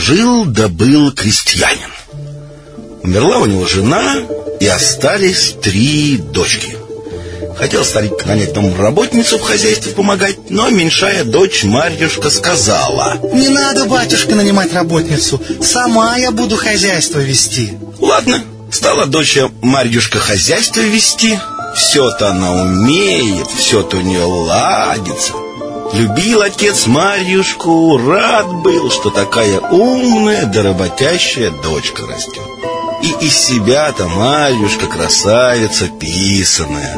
Жил да был крестьянин. Умерла у него жена, и остались три дочки. Хотел старик нанять работницу в хозяйстве помогать, но меньшая дочь Марьюшка сказала... Не надо, батюшка, нанимать работницу. Сама я буду хозяйство вести. Ладно, стала дочь Марьюшка хозяйство вести. Все-то она умеет, все-то у нее ладится. Любил отец Марьюшку, рад был, что такая умная да работящая дочка растет. И из себя-то Марьюшка красавица писаная.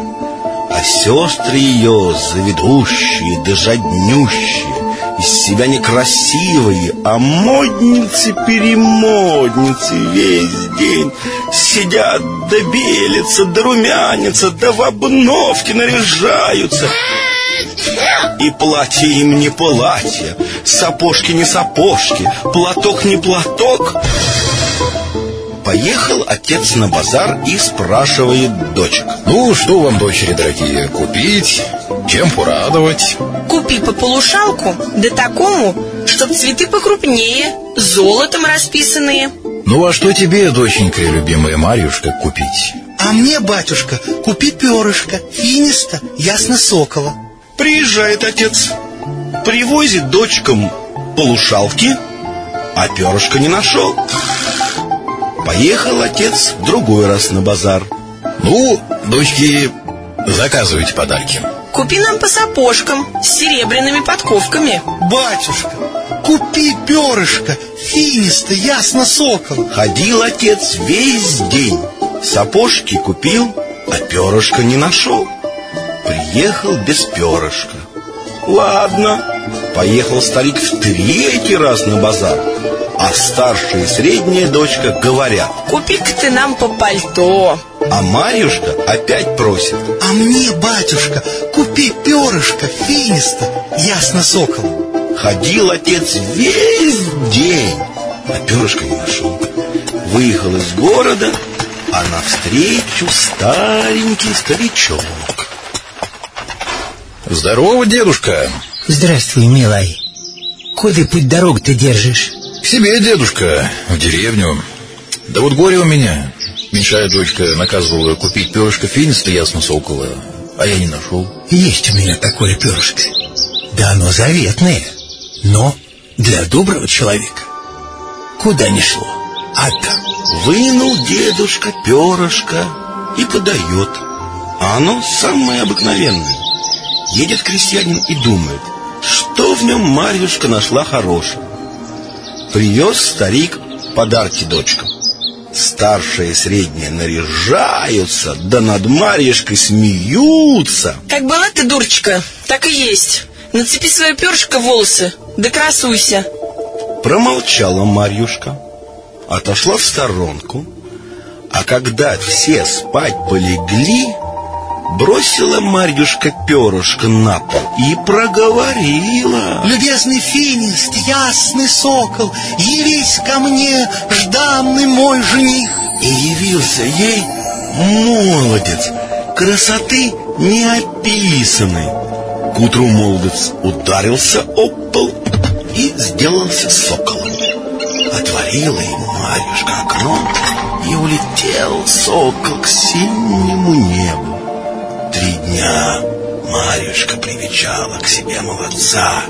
А сестры ее заведущие да жаднющие, из себя некрасивые, а модницы-перемодницы весь день сидят да белятся, да румянятся, да в обновке наряжаются. И платье им не платье, сапожки не сапожки, платок не платок. Поехал отец на базар и спрашивает дочек. Ну, что вам, дочери дорогие, купить? Чем порадовать? Купи по полушалку, да такому, чтоб цветы покрупнее, золотом расписанные. Ну, а что тебе, доченька и любимая Марьюшка, купить? А мне, батюшка, купи перышко, финиста, ясно сокола. Приезжает отец, привозит дочкам полушалки, а перышка не нашел. Поехал отец другой раз на базар. Ну, дочки, заказывайте подарки. Купи нам по сапожкам с серебряными подковками. Батюшка, купи перышко, финиста, ясно сокол. Ходил отец весь день. Сапожки купил, а перышко не нашел. Приехал без перышка. Ладно, поехал старик в третий раз на базар. А старшая и средняя дочка говорят Купи-ка ты нам по пальто А Марьюшка опять просит. А мне, батюшка, купи перышко, финиста, ясно сокол. Ходил отец весь день А перышка не нашел. Выехал из города А навстречу старенький старичок Здорово, дедушка Здравствуй, милай Куда путь дорог ты держишь? К себе, дедушка, в деревню. Да вот горе у меня. Меньшая дочка наказывала купить перышко финиста ясно сокола, а я не нашел. Есть у меня такое перышко. Да оно заветное, но для доброго человека. Куда ни шло, а там. Вынул дедушка перышко и подает. А оно самое обыкновенное. Едет крестьянин и думает, что в нем Марьюшка нашла хорошего. Привез старик подарки дочкам. Старшая и средняя наряжаются, да над Марьюшкой смеются. Как была ты, дурочка, так и есть. Нацепи свое перышко в волосы, да красуйся. Промолчала Марьюшка, отошла в сторонку, а когда все спать полегли, Бросила Марьюшка перышко на пол и проговорила. Любезный финист, ясный сокол, явись ко мне, жданный мой жених. И явился ей молодец, красоты неописанной. К утру молодец ударился об пол и сделался соколом. Отворила ему Марьюшка окно, и улетел сокол к синему небу. Три дня Марьюшка привечала к себе молодца.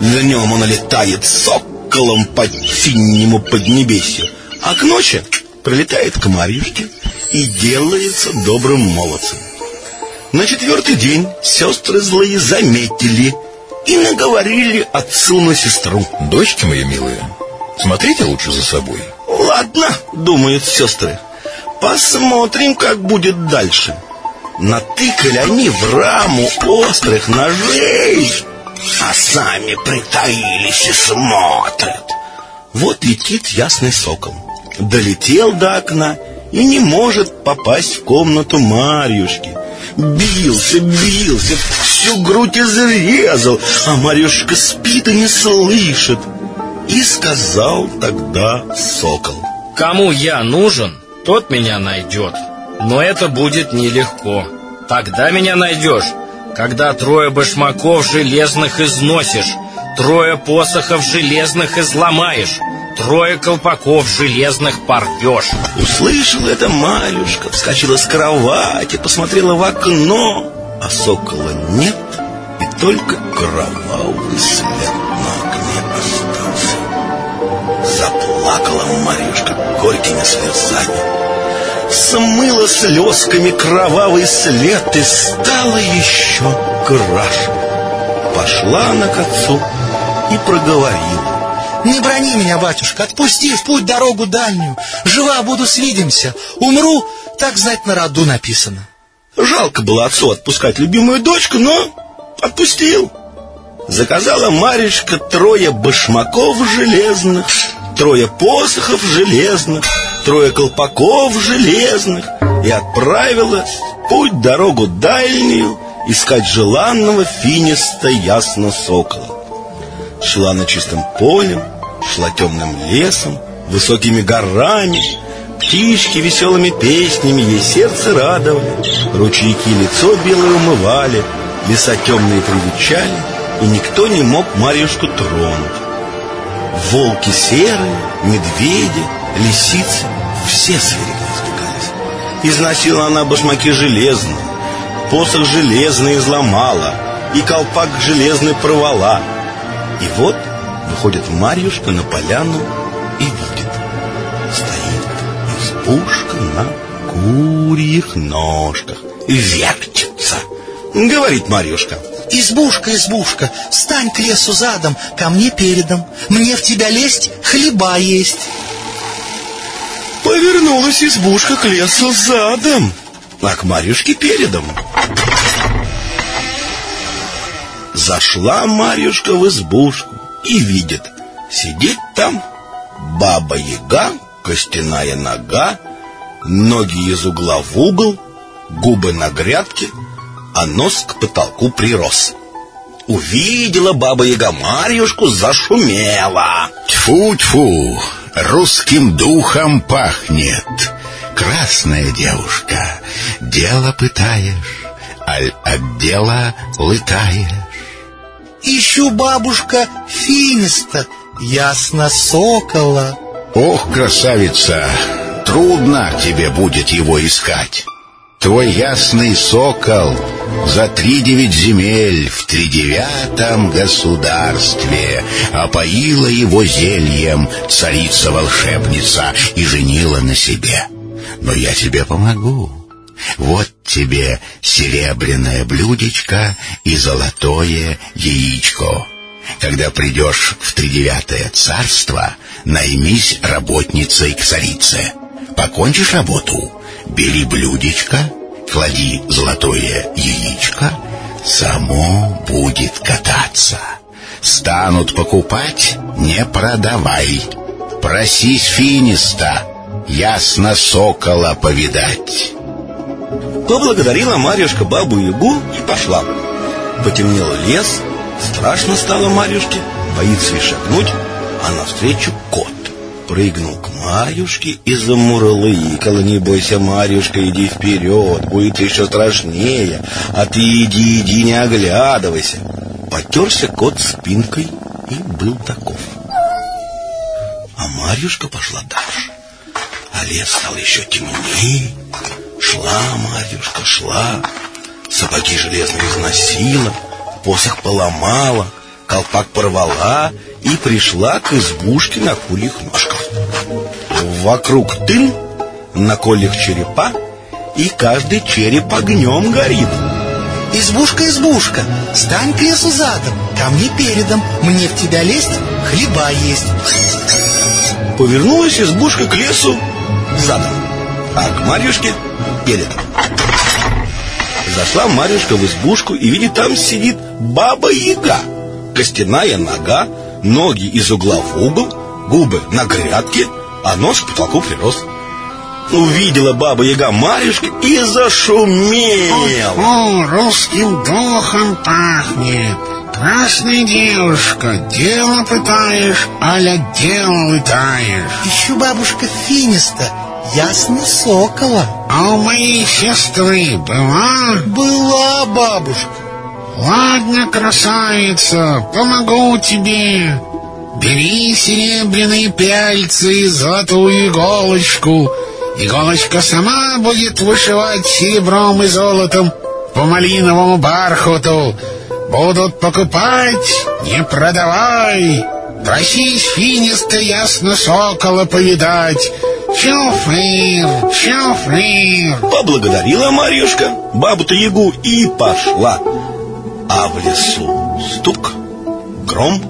Днем он летает соколом по синему поднебесью, а к ночи прилетает к Марьюшке и делается добрым молодцем. На четвертый день сестры злые заметили и наговорили отцу на сестру. Дочки мои милые, смотрите лучше за собой. Ладно, думают сестры, посмотрим, как будет дальше. Натыкали они в раму острых ножей, а сами притаились и смотрят. Вот летит ясный сокол. Долетел до окна и не может попасть в комнату Марьюшки. Бился, бился, всю грудь изрезал, а Марьюшка спит и не слышит. И сказал тогда сокол. Кому я нужен, тот меня найдет. Но это будет нелегко. Тогда меня найдешь, когда трое башмаков железных износишь, Трое посохов железных изломаешь, трое колпаков железных порвешь. Услышала это Марюшка, вскочила с кровати, посмотрела в окно, а сокола нет, и только кровавый след на окне остался. Заплакала Марюшка горькими слезами смыла слезками кровавый след и стала еще краше. Пошла она к отцу и проговорила. Не брони меня, батюшка, отпусти в путь дорогу дальнюю. Жива буду, свидимся. Умру, так знать на роду написано. Жалко было отцу отпускать любимую дочку, но отпустил. Заказала Маречка трое башмаков железных, трое посохов железных, трое колпаков железных и отправилась путь дорогу дальнюю искать желанного финиста ясно сокола. Шла на чистом полем, шла темным лесом, высокими горами, птички веселыми песнями ей сердце радовали, ручейки лицо белое умывали, леса темные привечали, и никто не мог Марьюшку тронуть. Волки серые, медведи, лисицы, все звери избегались. Износила она башмаки железные, посох железный изломала, и колпак железный порвала. И вот выходит Марьюшка на поляну и видит. Стоит избушка на курьих ножках. Вертится. Говорит Марьюшка. Избушка, избушка, стань к лесу задом, ко мне передом. Мне в тебя лезть, хлеба есть. Повернулась избушка к лесу задом, а к Марьюшке передом. Зашла Марьюшка в избушку и видит, сидит там баба-яга, костяная нога, ноги из угла в угол, губы на грядке, а нос к потолку прирос. Увидела баба-яга Марьюшку, зашумела. Тьфу-тьфу, русским духом пахнет. Красная девушка, дело пытаешь, аль от дела лытаешь. Ищу бабушка финиста, ясно сокола. Ох, красавица, трудно тебе будет его искать. Твой ясный сокол за три девять земель в тридевятом государстве опоила его зельем царица-волшебница и женила на себе. Но я тебе помогу. Вот тебе серебряное блюдечко и золотое яичко. Когда придешь в тридевятое царство, наймись работницей к царице. Покончишь работу, бери блюдечко, клади золотое яичко, само будет кататься. Станут покупать, не продавай. Просись финиста, ясно сокола повидать. Поблагодарила Марьюшка бабу-ягу и пошла. Потемнел лес, страшно стало Марьюшке, боится и шагнуть, а навстречу кот. Прыгнул к Марьюшке и замурлыкал. Не бойся, Марьюшка, иди вперед, будет еще страшнее. А ты иди, иди, не оглядывайся. Потерся кот спинкой и был таков. А Марьюшка пошла дальше. А лес стал еще темнее. Шла Марьюшка, шла. Сапоги железные износила, посох поломала, колпак порвала и пришла к избушке на кульих ножках. Вокруг тын, на кольях черепа, и каждый череп огнем горит. Избушка, избушка, стань к лесу задом, ко мне передом, мне в тебя лезть, хлеба есть. Повернулась избушка к лесу задом, а к Марьюшке передом. Зашла Марьюшка в избушку и видит, там сидит баба-яга. Костяная нога, ноги из угла в угол, губы на грядке, а нос к потолку прирос. Увидела баба-яга Марьюшка и зашумела. О, русским духом пахнет. Красная девушка, дело пытаешь, аля дело летаешь. Ищу бабушка финиста, ясно сокола. А у моей сестры была? Была бабушка. Ладно, красавица, помогу тебе. Бери серебряные пяльцы и золотую иголочку. Иголочка сама будет вышивать серебром и золотом по малиновому бархату. Будут покупать, не продавай. Просись финиста ясно сокола повидать. Чуфрир, чуфрир. Поблагодарила Марьюшка бабу-то Ягу и пошла. А в лесу стук, гром,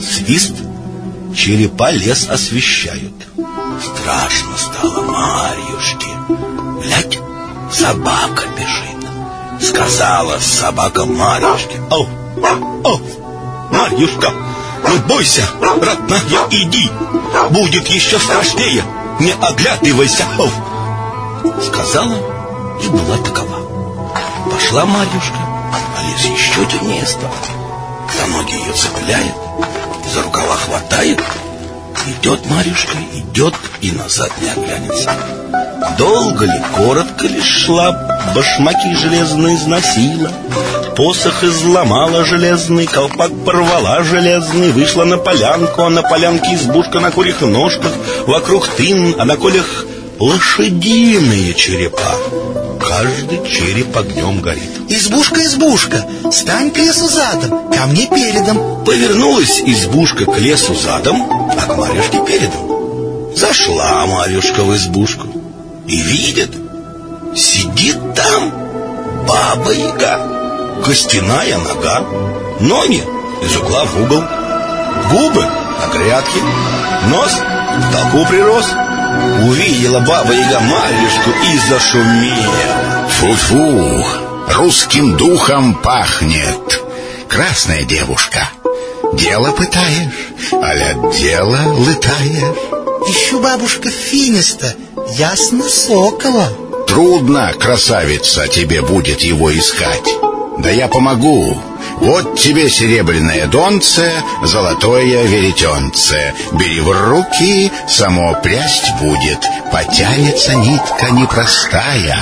свист, черепа лес освещают. Страшно стало Марьюшке. Глядь, собака бежит. Сказала собака Марьюшке. О, о, Марьюшка, ну бойся, родная, иди. Будет еще страшнее. Не оглядывайся. О. Сказала и была такова. Пошла Марьюшка, а лес еще темнее стал. За ноги ее цепляет, за рукава хватает. Идет Марьюшка, идет и назад не оглянется. Долго ли, коротко ли шла, башмаки железные износила, посох изломала железный, колпак порвала железный, вышла на полянку, а на полянке избушка на курьих ножках, вокруг тын, а на колях лошадиные черепа. Каждый череп огнем горит. Избушка, избушка, стань к лесу задом, ко мне передом. Повернулась избушка к лесу задом, а к Марьюшке передом. Зашла Марьюшка в избушку и видит, сидит там баба-яга, костяная нога, ноги из угла в угол, губы на грядке, нос к толку прирос. Увидела баба-яга Марьюшку и зашумела. Фу-фу, русским духом пахнет. Красная девушка, дело пытаешь, аля дело лытаешь. Ищу бабушка Финиста, ясно сокола. Трудно, красавица, тебе будет его искать. Да я помогу. Вот тебе серебряное донце, золотое веретенце. Бери в руки, само прясть будет. Потянется нитка непростая,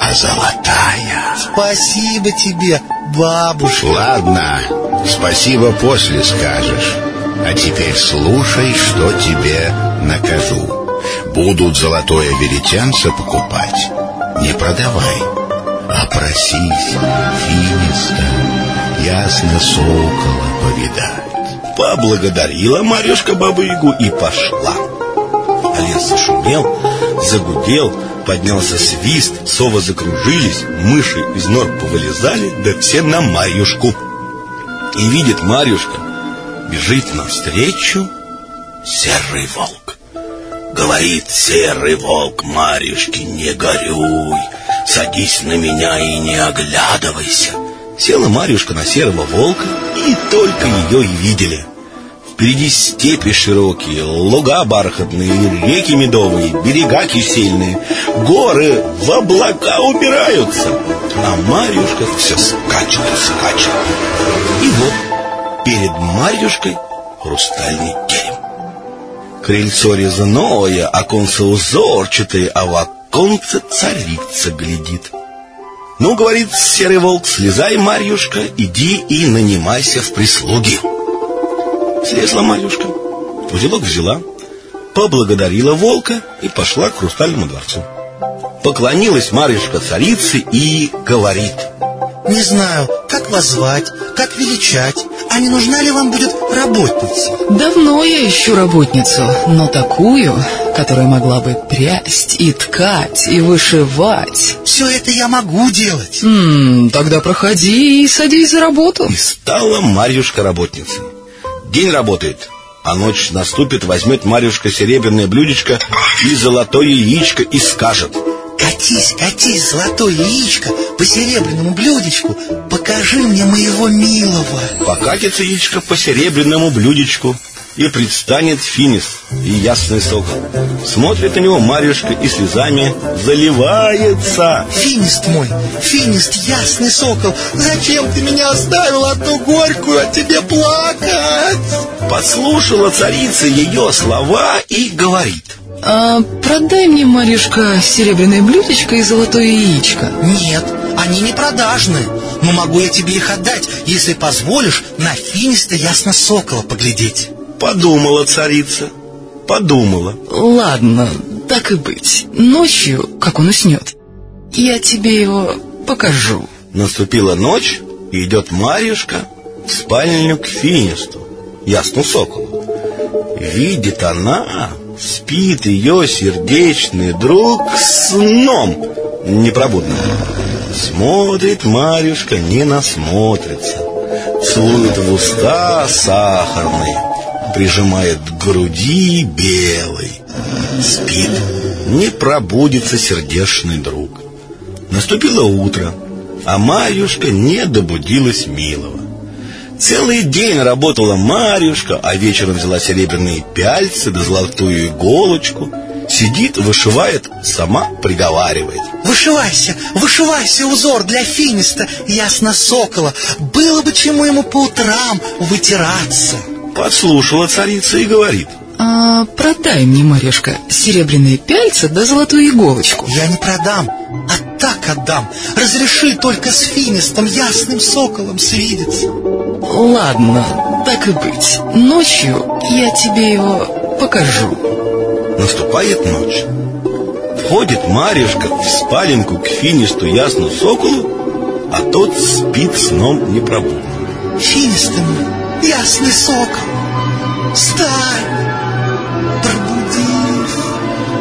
а золотая. Спасибо тебе, бабушка. Ладно, спасибо после скажешь. А теперь слушай, что тебе накажу. Будут золотое веретенце покупать, не продавай, а просись финиста, ясно сокола повидать. Поблагодарила Марьюшка бабу-ягу и пошла. А лес зашумел, загудел, поднялся свист, совы закружились, мыши из нор повылезали, да все на Марьюшку. И видит Марьюшка, бежит навстречу серый волк. Говорит серый волк Марьюшке, не горюй, садись на меня и не оглядывайся. Села Марьюшка на серого волка, и только ее и видели. Впереди степи широкие, луга бархатные, реки медовые, берега кисельные, горы в облака убираются, а Марьюшка все скачет и скачет. И вот перед Марьюшкой хрустальный терем. Крыльцо резное, оконце узорчатое, а в оконце царица глядит. Ну, говорит серый волк, слезай, Марьюшка, иди и нанимайся в прислуги. Слезла Марьюшка, узелок взяла, поблагодарила волка и пошла к хрустальному дворцу. Поклонилась Марьюшка царице и говорит. Не знаю, как вас звать, как величать, а не нужна ли вам будет работница? Давно я ищу работницу, но такую, которая могла бы прясть и ткать и вышивать. Все это я могу делать. М -м, тогда проходи и садись за работу. И стала Марьюшка работницей. День работает, а ночь наступит, возьмет Марьюшка серебряное блюдечко и золотое яичко и скажет. Катись, катись, золотое яичко по серебряному блюдечку, покажи мне моего милого. Покатится яичко по серебряному блюдечку, и предстанет финис и ясный сокол. Смотрит на него Марьюшка и слезами заливается. Финист мой, финист, ясный сокол, зачем ты меня оставил одну горькую, а тебе плакать? Послушала царица ее слова и говорит. А, продай мне, Марьюшка, серебряное блюдечко и золотое яичко. Нет, они не продажны. но могу я тебе их отдать, если позволишь на финиста ясно сокола поглядеть. Подумала царица, подумала. Ладно, так и быть. Ночью, как он уснет, я тебе его покажу. Наступила ночь, и идет Марьюшка в спальню к Финисту, ясну соколу. Видит она, спит ее сердечный друг сном непробудным. Смотрит Марьюшка, не насмотрится. Целует в уста сахарные, прижимает к груди белой. Спит, не пробудится сердечный друг. Наступило утро, а Марьюшка не добудилась милого. Целый день работала Марьюшка, а вечером взяла серебряные пяльцы да золотую иголочку. Сидит, вышивает, сама приговаривает. Вышивайся, вышивайся, узор для финиста, ясно сокола. Было бы чему ему по утрам вытираться. Подслушала царица и говорит. А, продай мне, Марьюшка, серебряные пяльца да золотую иголочку. Я не продам, а так отдам. Разреши только с финистом, ясным соколом свидеться. Ладно, так и быть. Ночью я тебе его покажу. Наступает ночь. Входит Марьюшка в спаленку к финисту ясну соколу, а тот спит сном непробудным. Финистом, ясный сокол, встань, пробудись.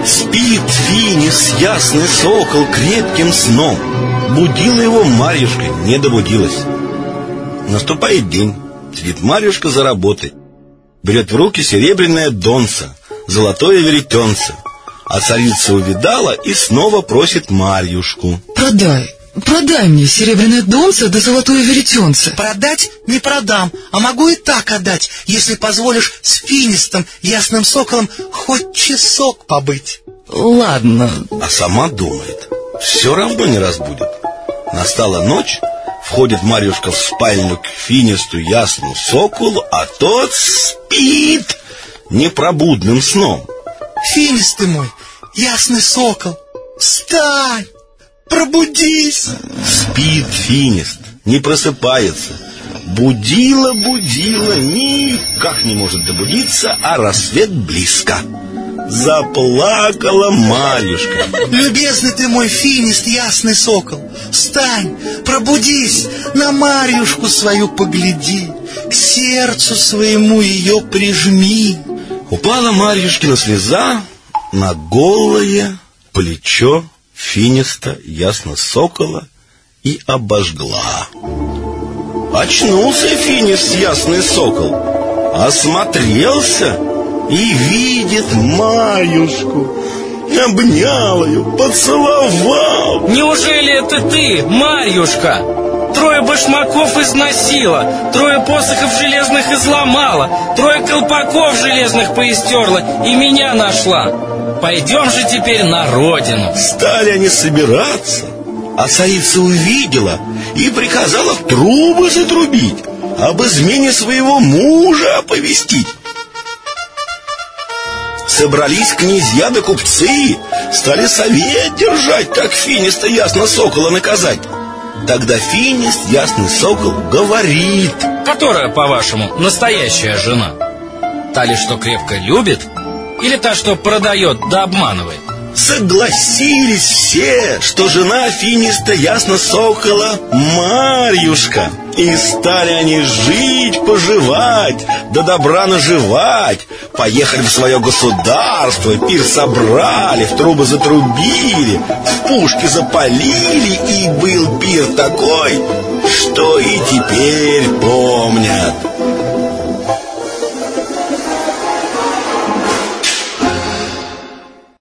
Спит Финис, ясный сокол, крепким сном. Будила его Марьюшка, не добудилась. Наступает день. Сидит Марьюшка за работой. Берет в руки серебряное донце, золотое веретенце. А царица увидала и снова просит Марьюшку. Продай, продай мне серебряное донце да золотое веретенце. Продать не продам, а могу и так отдать, если позволишь с финистом, ясным соколом, хоть часок побыть. Ладно, А сама думает, все равно не разбудит. Настала ночь, входит Марьюшка в спальню к финисту ясному соколу, а тот спит непробудным сном. Финист ты мой, ясный сокол, встань, пробудись. Спит финист, не просыпается. Будила, будила, никак не может добудиться, а рассвет близко. Заплакала Марьюшка. Любезный ты мой финист, ясный сокол, встань, пробудись, на Марьюшку свою погляди, к сердцу своему ее прижми. Упала Марьюшкина слеза на голое плечо финиста ясно сокола и обожгла. Очнулся финист ясный сокол, осмотрелся и видит Марьюшку. Обнял ее, поцеловал. Неужели это ты, Марьюшка? Трое башмаков износила, трое посохов железных изломала, трое колпаков железных поистерла и меня нашла. Пойдем же теперь на родину. Стали они собираться, а царица увидела и приказала трубы затрубить, об измене своего мужа оповестить. Собрались князья да купцы, стали совет держать, как финиста ясно сокола наказать. Тогда финист ясный сокол говорит, Которая, по-вашему, настоящая жена? Та ли, что крепко любит? Или та, что продает да обманывает? Согласились все, что жена финиста ясно сокола Марьюшка. И стали они жить, поживать, до добра наживать. Поехали в свое государство, пир собрали, в трубы затрубили, в пушки запалили, и был пир такой, что и теперь помнят.